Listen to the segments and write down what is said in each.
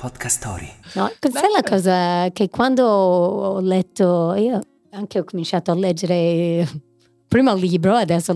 Podcast Story. No, questa è la cosa che quando ho letto, io anche ho cominciato a leggere prima il libro, adesso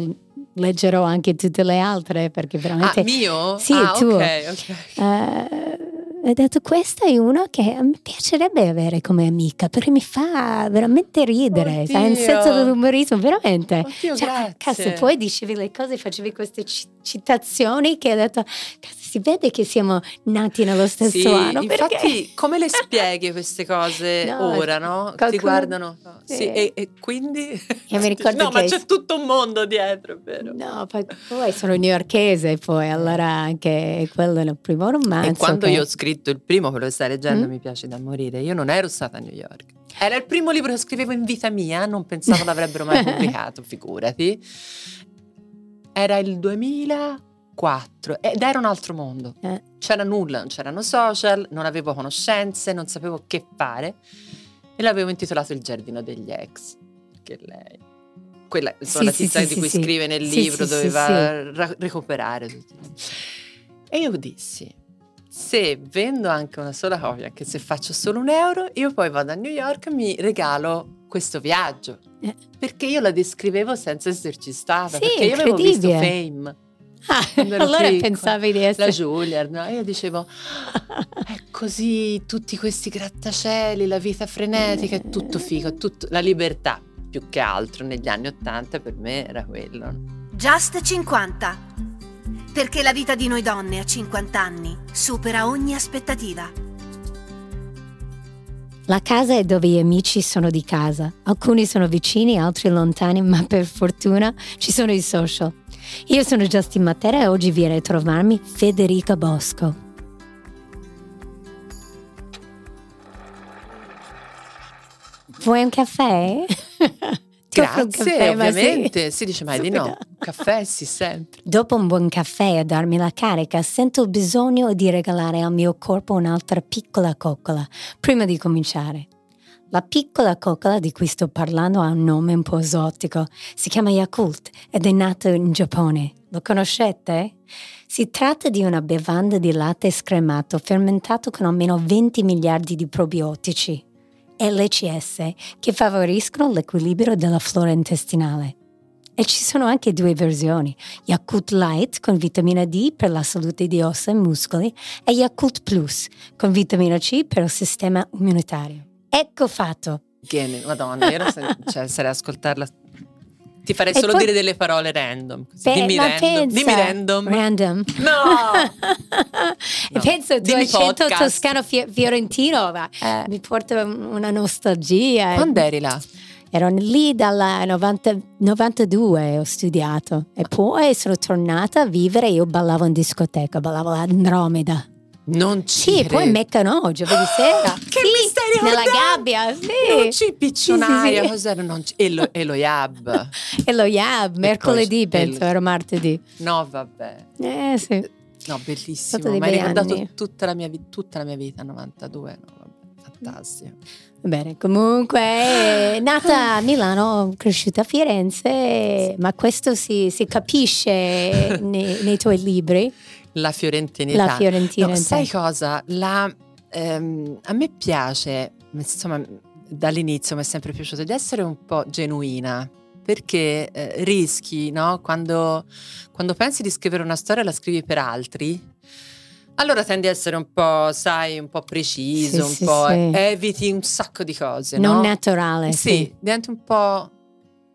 leggerò anche tutte le altre perché veramente... Ah, mio? Sì, ah, tuo. ok, ok. Eh, ho detto questa è una che mi piacerebbe avere come amica perché mi fa veramente ridere, sai, un Oddio. senso dell'umorismo, veramente. Oddio, Cioè, grazie. cazzo, poi dicevi le cose, facevi queste ci- citazioni che ho detto, cazzo, si vede che siamo nati nello stesso Sì, anno. infatti, perché... come le spieghi queste cose No, ora, no? Ti qualcuno- guardano. no, Sì, Sì. e, e quindi... Io mi ricordo no, ma che- c'è tutto un mondo dietro, è vero? No, poi, poi sono newyorkese, poi allora anche quello è il primo romanzo. E quando che- io ho scritto il primo, quello che stai leggendo, Mm. mi piace da morire, io non ero stata a New York. Era il primo libro che scrivevo in vita mia, non pensavo l'avrebbero mai pubblicato, figurati. Era il 2004 ed era un altro mondo. Eh. C'era nulla, non c'erano social, non avevo conoscenze, non sapevo che fare e l'avevo intitolato Il giardino degli ex. Che lei, quella insomma, Sì, la sì, tizia sì, di cui scrive nel libro doveva ra- recuperare. E io dissi, se vendo anche una sola copia, anche se faccio solo un euro, io poi vado a New York e mi regalo questo viaggio. Eh. Perché io la descrivevo senza esserci stata, perché io avevo visto. Fame, Ah, allora piccola. pensavi di la essere... Juilliard, no? E io dicevo, è così, tutti questi grattacieli, la vita frenetica, è tutto figo, tutto, la libertà più che altro negli anni Ottanta per me era quello. Just 50. Perché la vita di noi donne a 50 anni supera ogni aspettativa. La casa è dove gli amici sono di casa. Alcuni sono vicini, altri lontani, ma per fortuna ci sono i social. Io sono Justin Matera e oggi viene a trovarmi Federica Bosco. Vuoi un caffè? Grazie, caffè, ma sì. ovviamente. Si dice mai di no. Caffè sì, sempre. Dopo un buon caffè a darmi la carica, sento il bisogno di regalare al mio corpo un'altra piccola coccola prima di cominciare. La piccola coccola di cui sto parlando ha un nome un po' esotico. Si chiama Yakult ed è nato in Giappone. Lo conoscete? Si tratta di una bevanda di latte scremato fermentato con almeno 20 miliardi di probiotici. LCS che favoriscono l'equilibrio della flora intestinale. E ci sono anche due versioni, Yakult Light con vitamina D per la salute di ossa e muscoli e Yakult Plus con vitamina C per il sistema immunitario. Ecco fatto. Che, madonna, io cioè, sarei a ascoltarla. Ti farei E solo poi- dire delle parole random. Beh, dimmi random. pensa- Dimmi random. Random. No! E penso Dimmi 200 podcast. toscano fi- fiorentino, ma Eh, mi porta una nostalgia. quando eri là? Ero lì dal 90 92 ho studiato e poi sono tornata a vivere io ballavo in discoteca, ballavo l'Andromeda. Non ci Sì, poi credo. Meccano, giovedì sera. Che Sì, Nella gabbia, Non sì. ci piccionaia, Sì, sì, cos'era? Non ci- E lo, e lo Yab. E lo Yab, mercoledì penso, era martedì. No, vabbè. Eh sì. No, bellissimo. Mi hai ricordato tutta la, mia, tutta la mia vita, 92. No, vabbè, fantastico. Bene, comunque è nata a Milano, cresciuta a Firenze, ma questo si, si capisce nei, nei tuoi libri, La fiorentinità. la Fiorentina. No, sai cosa? La, ehm, a me piace, insomma, dall'inizio mi è sempre piaciuto di essere un po' genuina. Perché eh, rischi, no? Quando, quando pensi di scrivere una storia, la scrivi per altri. Allora tendi a essere un po', sai, un po' preciso, Sì, un sì, po' sì. eviti un sacco di cose, non no? naturale. Sì, diventi un po'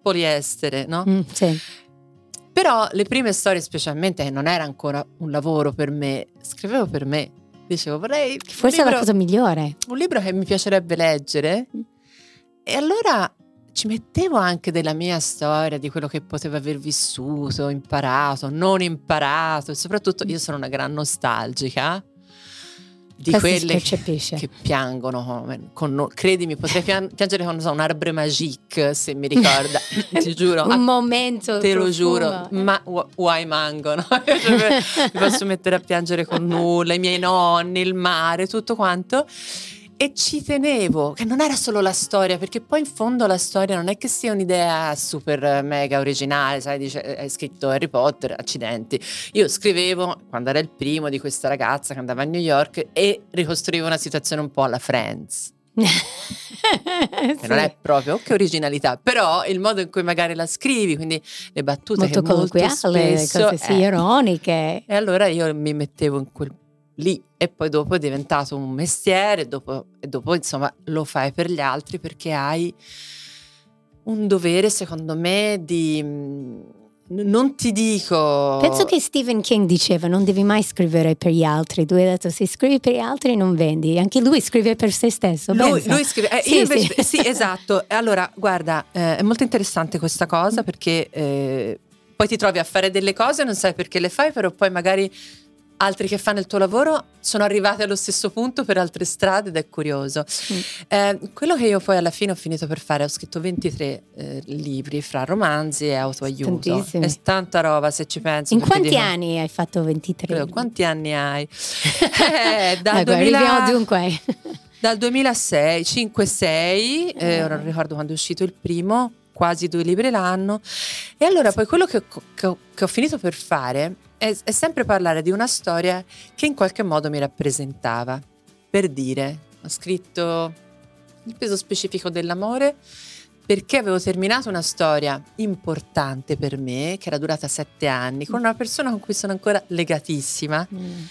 poliestere, no? Mm, sì. Però le prime storie, specialmente, che non era ancora un lavoro per me, scrivevo per me. Dicevo, vorrei Forse un è la libro, cosa migliore. un libro che mi piacerebbe leggere. Mm. E allora ci mettevo anche della mia storia, di quello che potevo aver vissuto, imparato, non imparato. E soprattutto io sono una gran nostalgica di Questo si quelle che, piangono con credimi potrei pian- piangere con so, un arbre magique se mi ricorda ti giuro Un momento te lo profumo. giuro ma wh- why mango no? Mi posso mettere a piangere con nulla i miei nonni il mare tutto quanto e ci tenevo, che non era solo la storia, perché poi in fondo la storia non è che sia un'idea super mega originale, sai, dice, eh, hai scritto Harry Potter, accidenti. Io scrivevo, quando era il primo, di questa ragazza che andava a New York e ricostruivo una situazione un po' alla Friends. sì. non è proprio che originalità, però il modo in cui magari la scrivi, quindi le battute molto che molto spesso, cose sì, eh, ironiche. E allora io mi mettevo in quel lì e poi dopo è diventato un mestiere e dopo, e dopo insomma lo fai per gli altri perché hai un dovere secondo me di non ti dico. Penso che Stephen King diceva: non devi mai scrivere per gli altri. Tu hai detto: se scrivi per gli altri non vendi. Anche lui scrive per se stesso. Lui, lui scrive. Eh, sì, invece, sì. sì. esatto. Allora, guarda, eh, è molto interessante questa cosa perché eh, poi ti trovi a fare delle cose, non sai perché le fai, però poi magari altri che fanno il tuo lavoro sono arrivati allo stesso punto per altre strade ed è curioso. Mm. Eh, quello che io poi alla fine ho finito per fare, ho scritto 23 eh, libri fra romanzi e autoaiuto. Tantissimi. È tanta roba se ci pensi. In quanti dico, anni hai fatto 23? Credo, quanti anni hai? eh, dal, ecco, 2000, dunque. dal 2006, 5-6, eh, ora non ricordo quando è uscito il primo, quasi due libri l'anno. E allora poi quello che, che, che ho finito per fare è, è sempre parlare di una storia che in qualche modo mi rappresentava. Per dire, ho scritto il peso specifico dell'amore perché avevo terminato una storia importante per me, che era durata sette anni, con una persona con cui sono ancora legatissima. Mm.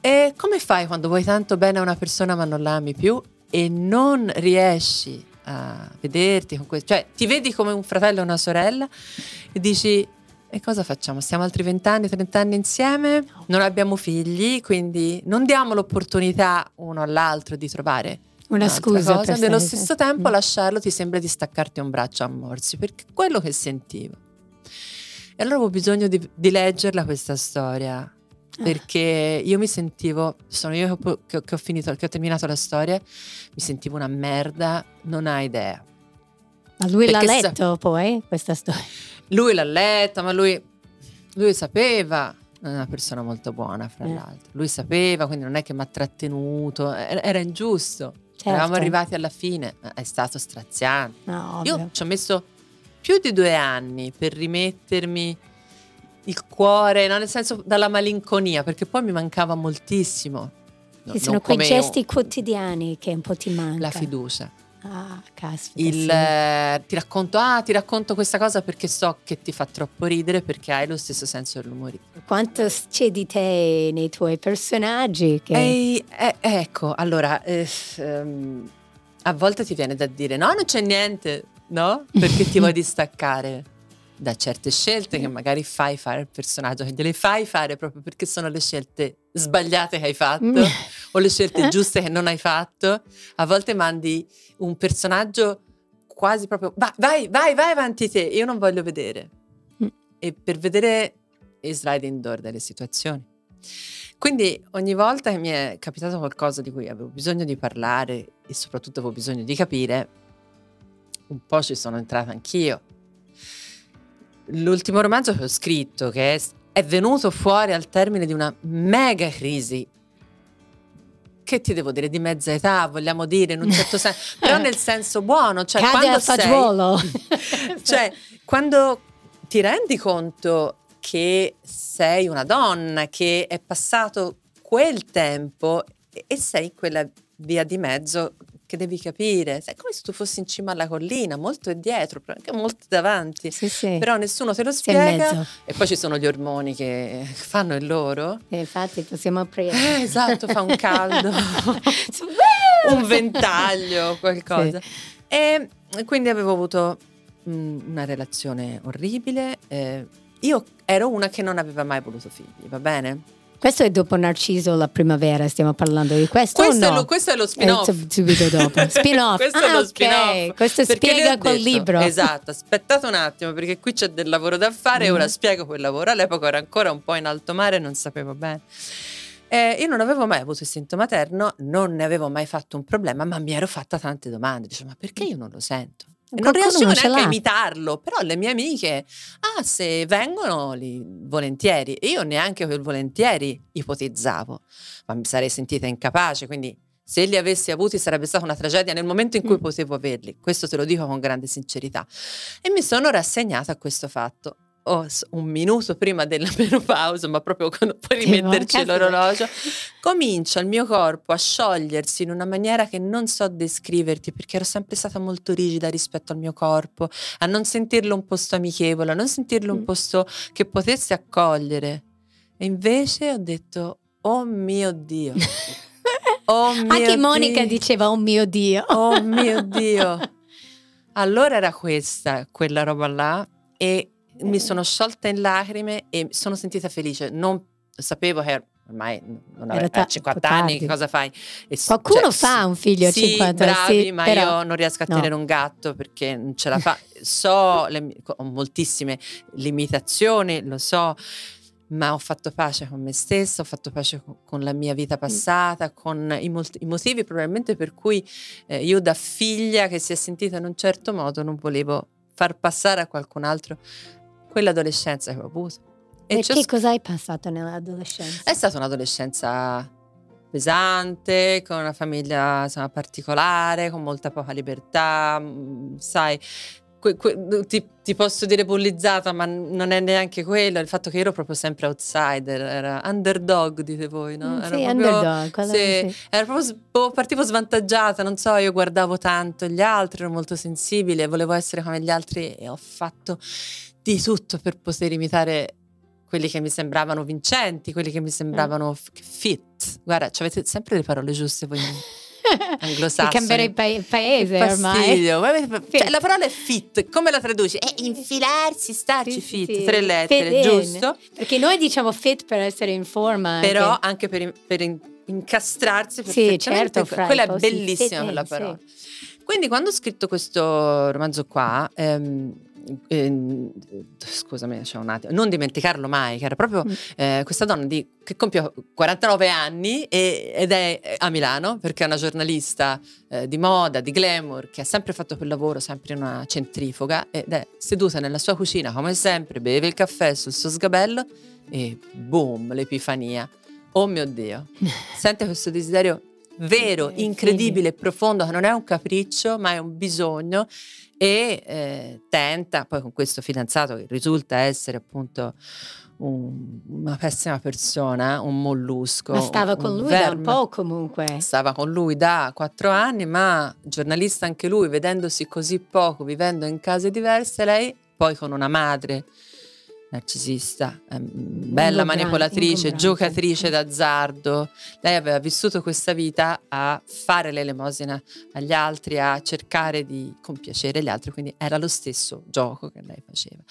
E come fai quando vuoi tanto bene a una persona ma non la ami più e non riesci a vederti con questo? Cioè, ti vedi come un fratello o una sorella e dici e cosa facciamo? Stiamo altri 20 anni, 30 anni insieme? Non abbiamo figli, quindi non diamo l'opportunità uno all'altro di trovare una scusa. Cosa. Nello stesso tempo, mm. lasciarlo ti sembra di staccarti un braccio a morsi, perché è quello che sentivo. E allora avevo bisogno di, di leggerla questa storia, ah. perché io mi sentivo, sono io che, che, ho finito, che ho terminato la storia, mi sentivo una merda, non hai idea. Ma lui perché l'ha letto sa- poi questa storia? Lui l'ha letta, ma lui, lui sapeva, è una persona molto buona, fra eh. l'altro. Lui sapeva, quindi non è che mi ha trattenuto, era, era ingiusto. Certo. Eravamo arrivati alla fine, è stato straziante. No, Io ci ho messo più di due anni per rimettermi il cuore, no? nel senso dalla malinconia, perché poi mi mancava moltissimo. No, sono quei gesti quotidiani che un po' ti mancano. La fiducia. Ah, caspita. Il, sì. eh, ti, racconto, ah, ti racconto questa cosa perché so che ti fa troppo ridere perché hai lo stesso senso dell'umore. Quanto c'è di te nei tuoi personaggi? Che... Ehi, eh, ecco, allora, eh, um, a volte ti viene da dire no, non c'è niente, no? Perché ti vuoi distaccare da certe scelte che magari fai fare al personaggio, che gliele fai fare proprio perché sono le scelte sbagliate che hai fatto mm. o le scelte giuste che non hai fatto. A volte mandi un personaggio quasi proprio vai, vai, vai, vai avanti te, io non voglio vedere. Mm. E per vedere e sliding door delle situazioni. Quindi ogni volta che mi è capitato qualcosa di cui avevo bisogno di parlare e soprattutto avevo bisogno di capire, un po' ci sono entrata anch'io l'ultimo romanzo che ho scritto, che è, è venuto fuori al termine di una mega crisi. Che ti devo dire? Di mezza età, vogliamo dire in un certo senso, però nel senso buono, cioè Cade quando sei cioè quando ti rendi conto che sei una donna, che è passato quel tempo e sei in quella via di mezzo che devi capire. È come se tu fossi in cima alla collina, molto dietro, anche molto davanti. Sì, sì. Però nessuno te lo spiega. E poi ci sono gli ormoni che fanno il loro. E infatti possiamo aprire. Eh, esatto, fa un caldo, un ventaglio, qualcosa. Sì. E quindi avevo avuto una relazione orribile. Eh, io ero una che non aveva mai voluto figli, va bene? Questo è dopo Narciso la primavera, stiamo parlando di questo questo, no? è, lo, questo è lo spin-off. Eh, subito dopo. Spin-off. questo ah, è lo spin-off. Questo spiega quel detto, libro. Esatto, aspettate un attimo perché qui c'è del lavoro da fare mm. e ora spiego quel lavoro. All'epoca ero ancora un po' in alto mare e non sapevo bene. Eh, io non avevo mai avuto istinto materno, non ne avevo mai fatto un problema, ma mi ero fatta tante domande. Dicevo, ma perché io non lo sento? Non riuscivo neanche a imitarlo, però le mie amiche, ah, se vengono li, volentieri. E io neanche quel volentieri ipotizzavo, ma mi sarei sentita incapace, quindi Se li avessi avuti sarebbe stata una tragedia nel momento in cui Mm. potevo averli. Questo te lo dico con grande sincerità. E mi sono rassegnata a questo fatto. Oh, un minuto prima della menopausa, ma proprio quando puoi rimetterci l'orologio, comincia il mio corpo a sciogliersi in una maniera che non so descriverti perché ero sempre stata molto rigida rispetto al mio corpo, a non sentirlo un posto amichevole, a non sentirlo un Mm. posto che potesse accogliere. E invece ho detto, oh mio Dio, oh mio Anche Monica Dio. diceva, oh mio Dio. Oh mio Dio. Allora era questa, quella roba là e mi sono sciolta in lacrime e mi sono sentita felice. Non sapevo che ormai non avevo ta- 50 troppo anni, che cosa fai? E Qualcuno cioè, fa un figlio a sì, 50, bravi, sì, ma però- io non riesco a no. tenere un gatto perché non ce la fa. So, le ho moltissime limitazioni, lo so, ma ho fatto pace con me stessa, ho fatto pace con, la mia Mm. vita passata, con i, molti- i motivi probabilmente per cui eh, io da figlia che si è sentita in un certo modo non volevo far passare a qualcun altro quell'adolescenza che ho avuto. E che cosa hai passato nell'adolescenza? è stata un'adolescenza pesante, con una famiglia insomma, particolare, con molta poca libertà, mm, sai. Que- que- ti, ti posso dire bullizzata, ma non è neanche quello. Il fatto che io ero proprio sempre outsider, era underdog, dite voi, no? Mm, Era sì, proprio- underdog, sì, sì. era proprio boh, partivo svantaggiata, non so, io guardavo tanto gli altri, ero molto sensibile, volevo essere come gli altri e ho fatto di tutto per poter imitare quelli che mi sembravano vincenti, quelli che mi sembravano f- fit. Guarda, avete sempre le parole giuste voi anglosassoni. Che cambierei pa- paese ormai. cioè, la parola è fit, come la traduci? È infilarsi, starci Sì, sì, fit, sì. tre lettere, Fit giusto? Perché noi diciamo fit per essere in forma. Però anche. anche per, per in- incastrarsi Sì, perfettamente. certo, fra i quella è bellissima in, quella sì. parola. Quindi quando ho scritto questo romanzo qua, ehm, ehm, scusami, c'è un attimo, non dimenticarlo mai, che era proprio Mm. eh, questa donna di- che compie 49 anni e- ed è eh, a Milano perché è una giornalista eh, di moda, di glamour, che ha sempre fatto quel lavoro, sempre in una centrifuga ed è seduta nella sua cucina come sempre, beve il caffè sul suo sgabello e boom, l'epifania. Oh mio Dio, sente questo desiderio vero, incredibile, profondo, che non è un capriccio, ma è un bisogno e eh, tenta, poi con questo fidanzato che risulta essere appunto un- una pessima persona, un mollusco. Ma stava un- con un lui da un verme. po' comunque. Stava con lui da quattro anni, ma giornalista anche lui, vedendosi così poco, vivendo in case diverse, lei poi con una madre narcisista, ehm, bella manipolatrice, giocatrice d'azzardo. Lei aveva vissuto questa vita a fare l'elemosina agli altri, a cercare di compiacere gli altri, quindi era lo stesso gioco che lei faceva.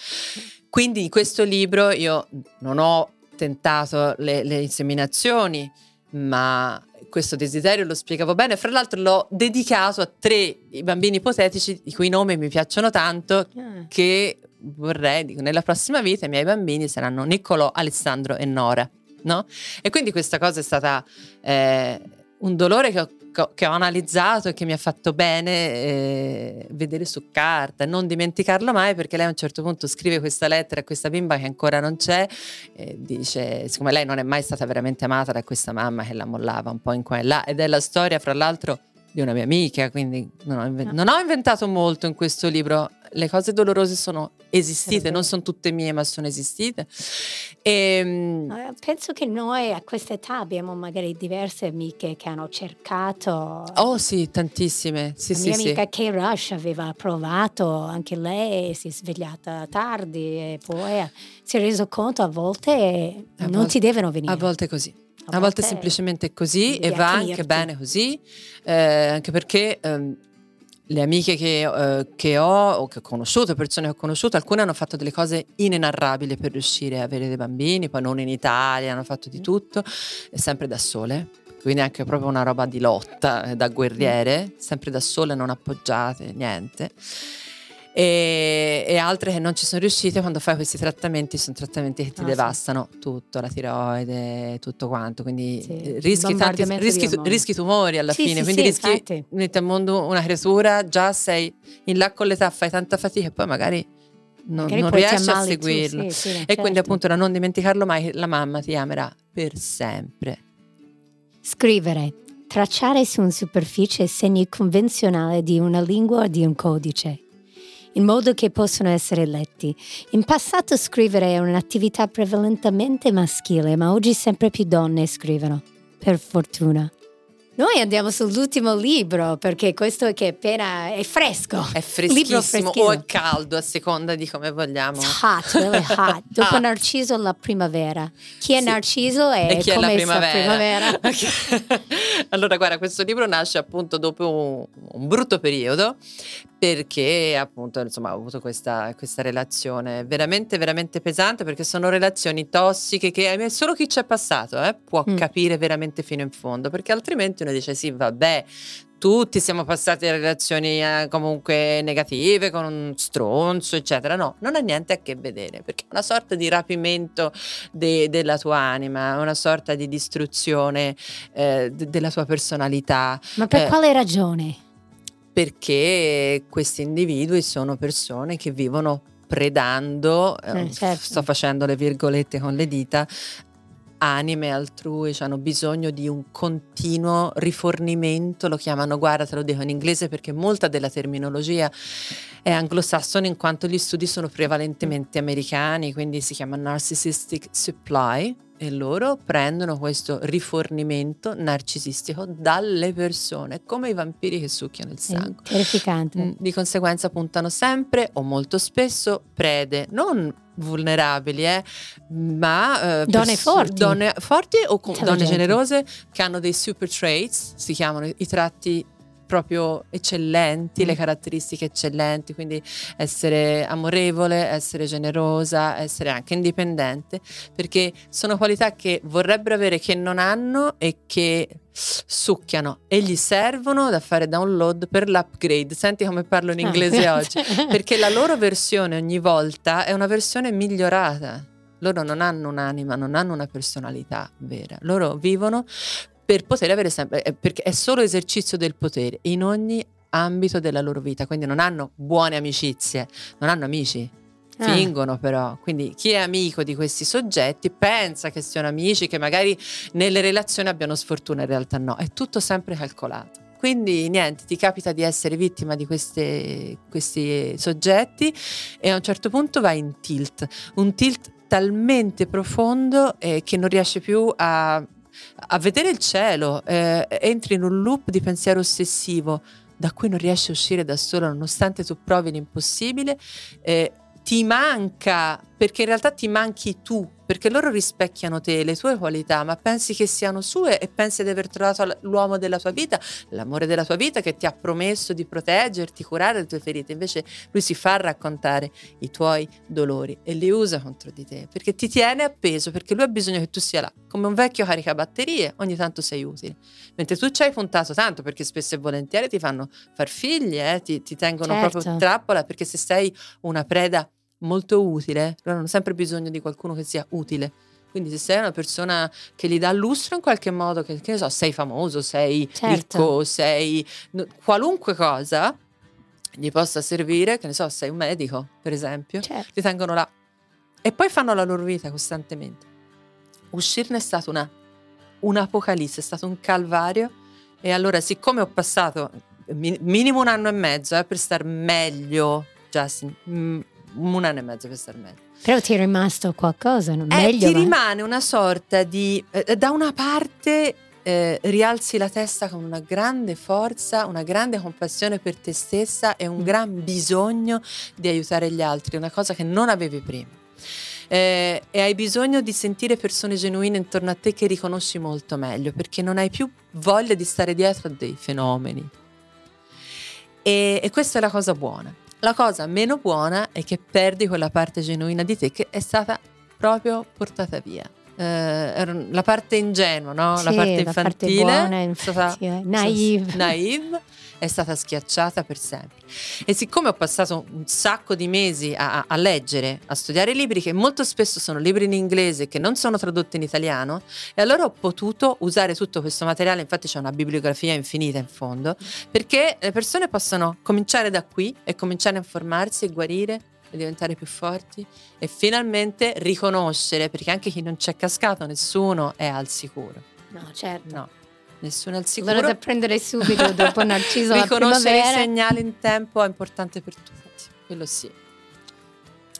Quindi in questo libro io non ho tentato le, le inseminazioni, ma questo desiderio lo spiegavo bene. Fra l'altro l'ho dedicato a tre bambini ipotetici i cui nomi mi piacciono tanto, Ah. che vorrei, dico, nella prossima vita i miei bambini saranno Niccolò, Alessandro e Nora. No? E quindi questa cosa è stata eh, un dolore che ho, ho- che ho analizzato e che mi ha fatto bene eh, vedere su carta. Non dimenticarlo mai perché lei a un certo punto scrive questa lettera a questa bimba che ancora non c'è e dice siccome lei non è mai stata veramente amata da questa mamma che la mollava un po' in qua e là ed è la storia fra l'altro di una mia amica quindi non ho, inven- Ah. non ho inventato molto in questo libro le cose dolorose sono esistite non sono tutte mie ma sono esistite e, Eh, Penso che noi a questa età abbiamo magari diverse amiche che hanno cercato. oh sì tantissime sì La sì mia sì amica Kay Rush aveva provato, anche lei si è svegliata tardi e poi si è reso conto a volte A non volte- ti devono venire. a volte così A volte è semplicemente così e va anche bene così, eh, anche perché ehm, le amiche che, eh, che ho o che ho conosciuto, persone che ho conosciuto, alcune hanno fatto delle cose inenarrabili per riuscire a avere dei bambini, poi non in Italia, hanno fatto di Mm. tutto, sempre da sole. Quindi anche proprio una roba di lotta, eh, da guerriere, sempre da sole, non appoggiate, niente. E, e altre che non ci sono riuscite quando fai questi trattamenti sono trattamenti che ti Ah, sì. devastano tutto, la tiroide, tutto quanto, quindi Sì, eh, rischi, tanti, rischi, rischi tumori alla Sì, fine, sì, quindi sì, rischi, infatti. metti al mondo una creatura, già sei in là con l'età, fai tanta fatica e poi magari non, non riesci a ammali tu, seguirlo. sì, sì, E certo. quindi appunto da non dimenticarlo mai, che la mamma ti amerà per sempre. Scrivere tracciare su una superficie segni convenzionali di una lingua o di un codice, in modo che possano essere letti. In passato scrivere è un'attività prevalentemente maschile, ma oggi sempre più donne scrivono, per fortuna. Noi andiamo sull'ultimo libro perché questo è che appena è fresco. È freschissimo o è caldo a seconda di come vogliamo. It's hot, really hot. Dopo ah. Narciso la primavera. Chi è sì. Narciso è, e chi come è la primavera. primavera. Okay. allora guarda, questo libro nasce appunto dopo un, un brutto periodo perché appunto insomma ho avuto questa, questa, relazione veramente veramente pesante perché sono relazioni tossiche che solo chi ci è passato eh, può mm. capire veramente fino in fondo perché altrimenti uno dice sì vabbè tutti siamo passati a relazioni eh, comunque negative con un stronzo eccetera no non ha niente a che vedere perché è una sorta di rapimento de, della tua anima una sorta di distruzione eh, de, della tua personalità ma per eh, quale ragione? Perché questi individui sono persone che vivono predando, eh, eh, certo. sto facendo le virgolette con le dita, anime altrui, hanno bisogno di un continuo rifornimento, lo chiamano, guarda te lo dico in inglese perché molta della terminologia è anglosassone in quanto gli studi sono prevalentemente americani, quindi si chiama narcissistic supply, e loro prendono questo rifornimento narcisistico dalle persone, come i vampiri che succhiano il sangue. È terrificante. Mm, di conseguenza puntano sempre o molto spesso prede, non vulnerabili, eh, ma eh, donne pers- forti. Donne forti o con- donne generose che hanno dei super traits, si chiamano i tratti proprio eccellenti, mm. le caratteristiche eccellenti, quindi essere amorevole, essere generosa, essere anche indipendente, perché sono qualità che vorrebbero avere che non hanno e che succhiano e gli servono da fare download per l'upgrade. Senti come parlo in ah, inglese oggi, perché la loro versione ogni volta è una versione migliorata. Loro non hanno un'anima, non hanno una personalità vera. Loro vivono per poter avere sempre, eh, perché è solo esercizio del potere in ogni ambito della loro vita, quindi non hanno buone amicizie, non hanno amici, ah. fingono però. Quindi chi è amico di questi soggetti pensa che siano amici, che magari nelle relazioni abbiano sfortuna, in realtà no, è tutto sempre calcolato. Quindi niente, ti capita di essere vittima di queste, questi soggetti e a un certo punto vai in tilt, un tilt talmente profondo eh, che non riesce più a a vedere il cielo, eh, entri in un loop di pensiero ossessivo da cui non riesci a uscire da solo nonostante tu provi l'impossibile, eh, ti manca, perché in realtà ti manchi tu perché loro rispecchiano te, le tue qualità, ma pensi che siano sue e pensi di aver trovato l'uomo della tua vita, l'amore della tua vita che ti ha promesso di proteggerti, curare le tue ferite. Invece lui si fa raccontare i tuoi dolori e li usa contro di te perché ti tiene appeso, perché lui ha bisogno che tu sia là, come un vecchio caricabatterie, ogni tanto sei utile. Mentre tu ci hai puntato tanto perché spesso e volentieri ti fanno far figli, eh, ti, ti, tengono certo. proprio in trappola perché se sei una preda molto utile, loro hanno sempre bisogno di qualcuno che sia utile. Quindi se sei una persona che gli dà lustro in qualche modo, che, che ne so, sei famoso, sei certo. ricco, sei no, qualunque cosa, gli possa servire, che ne so, sei un medico, per esempio, certo. ti tengono là. E poi fanno la loro vita costantemente. Uscirne è stata una, un'apocalisse, è stato un calvario. E allora, siccome ho passato minimo un anno e mezzo eh, per star meglio, Justin, mh, un anno e mezzo per star meglio. Però ti è rimasto qualcosa, non eh, meglio? Ti ma... rimane una sorta di... Eh, da una parte eh, rialzi la testa con una grande forza, una grande compassione per te stessa e un mm. gran bisogno di aiutare gli altri, una cosa che non avevi prima. Eh, e hai bisogno di sentire persone genuine intorno a te che riconosci molto meglio, perché non hai più voglia di stare dietro a dei fenomeni. E, e questa è la cosa buona. La cosa meno buona è che perdi quella parte genuina di te che è stata proprio portata via. Eh, la parte ingenua, no? Sì, la parte infantile, la parte buona, infatti, stata, naive. naive è stata schiacciata per sempre. E siccome ho passato un sacco di mesi a, a, leggere, a studiare libri che molto spesso sono libri in inglese che non sono tradotti in italiano, e allora ho potuto usare tutto questo materiale, infatti c'è una bibliografia infinita in fondo, perché le persone possono cominciare da qui e cominciare a informarsi e guarire e diventare più forti e finalmente riconoscere, perché anche chi non c'è cascato, nessuno è al sicuro. No, certo. No nessuno è al sicuro. Allora da prendere subito dopo Narciso Riconoscere i segnali in tempo è importante per tutti, quello sì.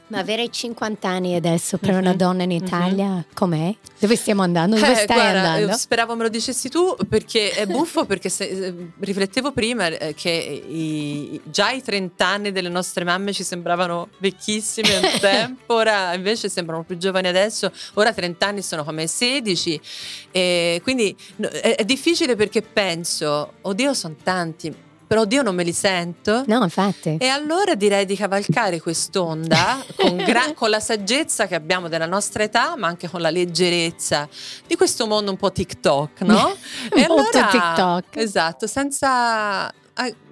Ma avere 50 anni adesso per Mhm, una donna in mhm. Italia, com'è? Dove stiamo andando? Dove Eh, stai guarda, andando? Speravo me lo dicessi tu perché è buffo perché se- eh, riflettevo prima eh, che i- già i 30 anni delle nostre mamme ci sembravano vecchissimi un tempo, ora invece sembrano più giovani adesso, ora 30 anni sono come 16 e quindi è, è difficile perché penso, oddio sono tanti, però oddio non me li sento. No, infatti. E allora direi di cavalcare quest'onda con, gra- con la saggezza che abbiamo della nostra età, ma anche con la leggerezza di questo mondo un po' TikTok, no? Molto TikTok. Esatto, senza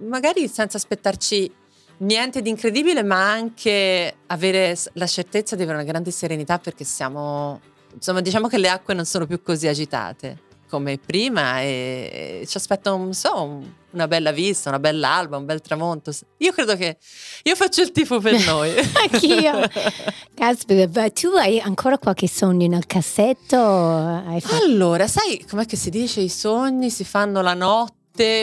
magari senza aspettarci niente di incredibile, ma anche avere la certezza di avere una grande serenità perché siamo insomma, diciamo che le acque non sono più così agitate come prima e ci aspetta un, so, un- una bella vista, una bella alba, un bel tramonto. Io credo che io faccio il tifo per noi. Anch'io. Caspita, ma tu hai ancora qualche sogno nel cassetto? Hai fatto- Allora, sai com'è che si dice? I sogni si fanno la notte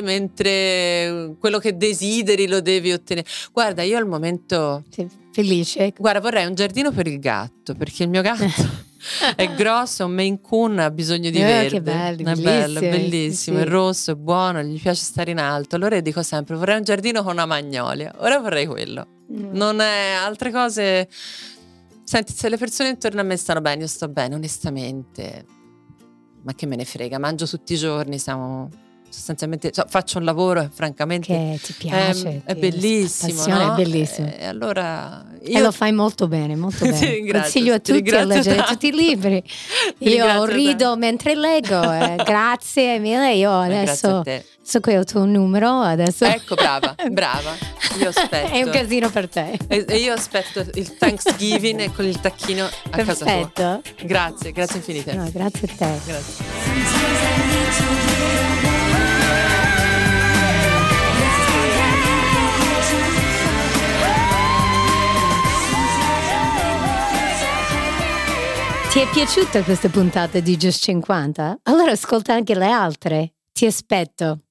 mentre quello che desideri lo devi ottenere. Guarda, io al momento Sei felice? Guarda, vorrei un giardino per il gatto, perché il mio gatto è grosso, è un Maine Coon, ha bisogno di Eh, verde. che belli, è bello, bellissimi, bellissimo, sì, è sì. rosso, è buono, gli piace stare in alto. Allora io dico sempre, vorrei un giardino con una magnolia. Ora vorrei quello. Mm. Non è altre cose... Senti, se le persone intorno a me stanno bene, io sto bene, onestamente. Ma che me ne frega, mangio tutti i giorni, siamo sostanzialmente... cioè, faccio un lavoro e francamente... Che ti piace? è, è ti- bellissimo, passione, no? è bellissimo. E allora E lo fai molto bene, molto bene. Consiglio a ti tutti a leggere tanto. tutti i libri. Ti Io rido tanto. mentre leggo. eh. Grazie mille. Io adesso so che ho il tuo numero. Adesso Ecco, brava, brava. Io aspetto. è un casino per te. E io aspetto il Thanksgiving con il tacchino a casa tua. Perfetto. Grazie, grazie infinite. No, grazie a te. Grazie. Ti è piaciuta questa puntata di Just 50? Allora ascolta anche le altre. Ti aspetto.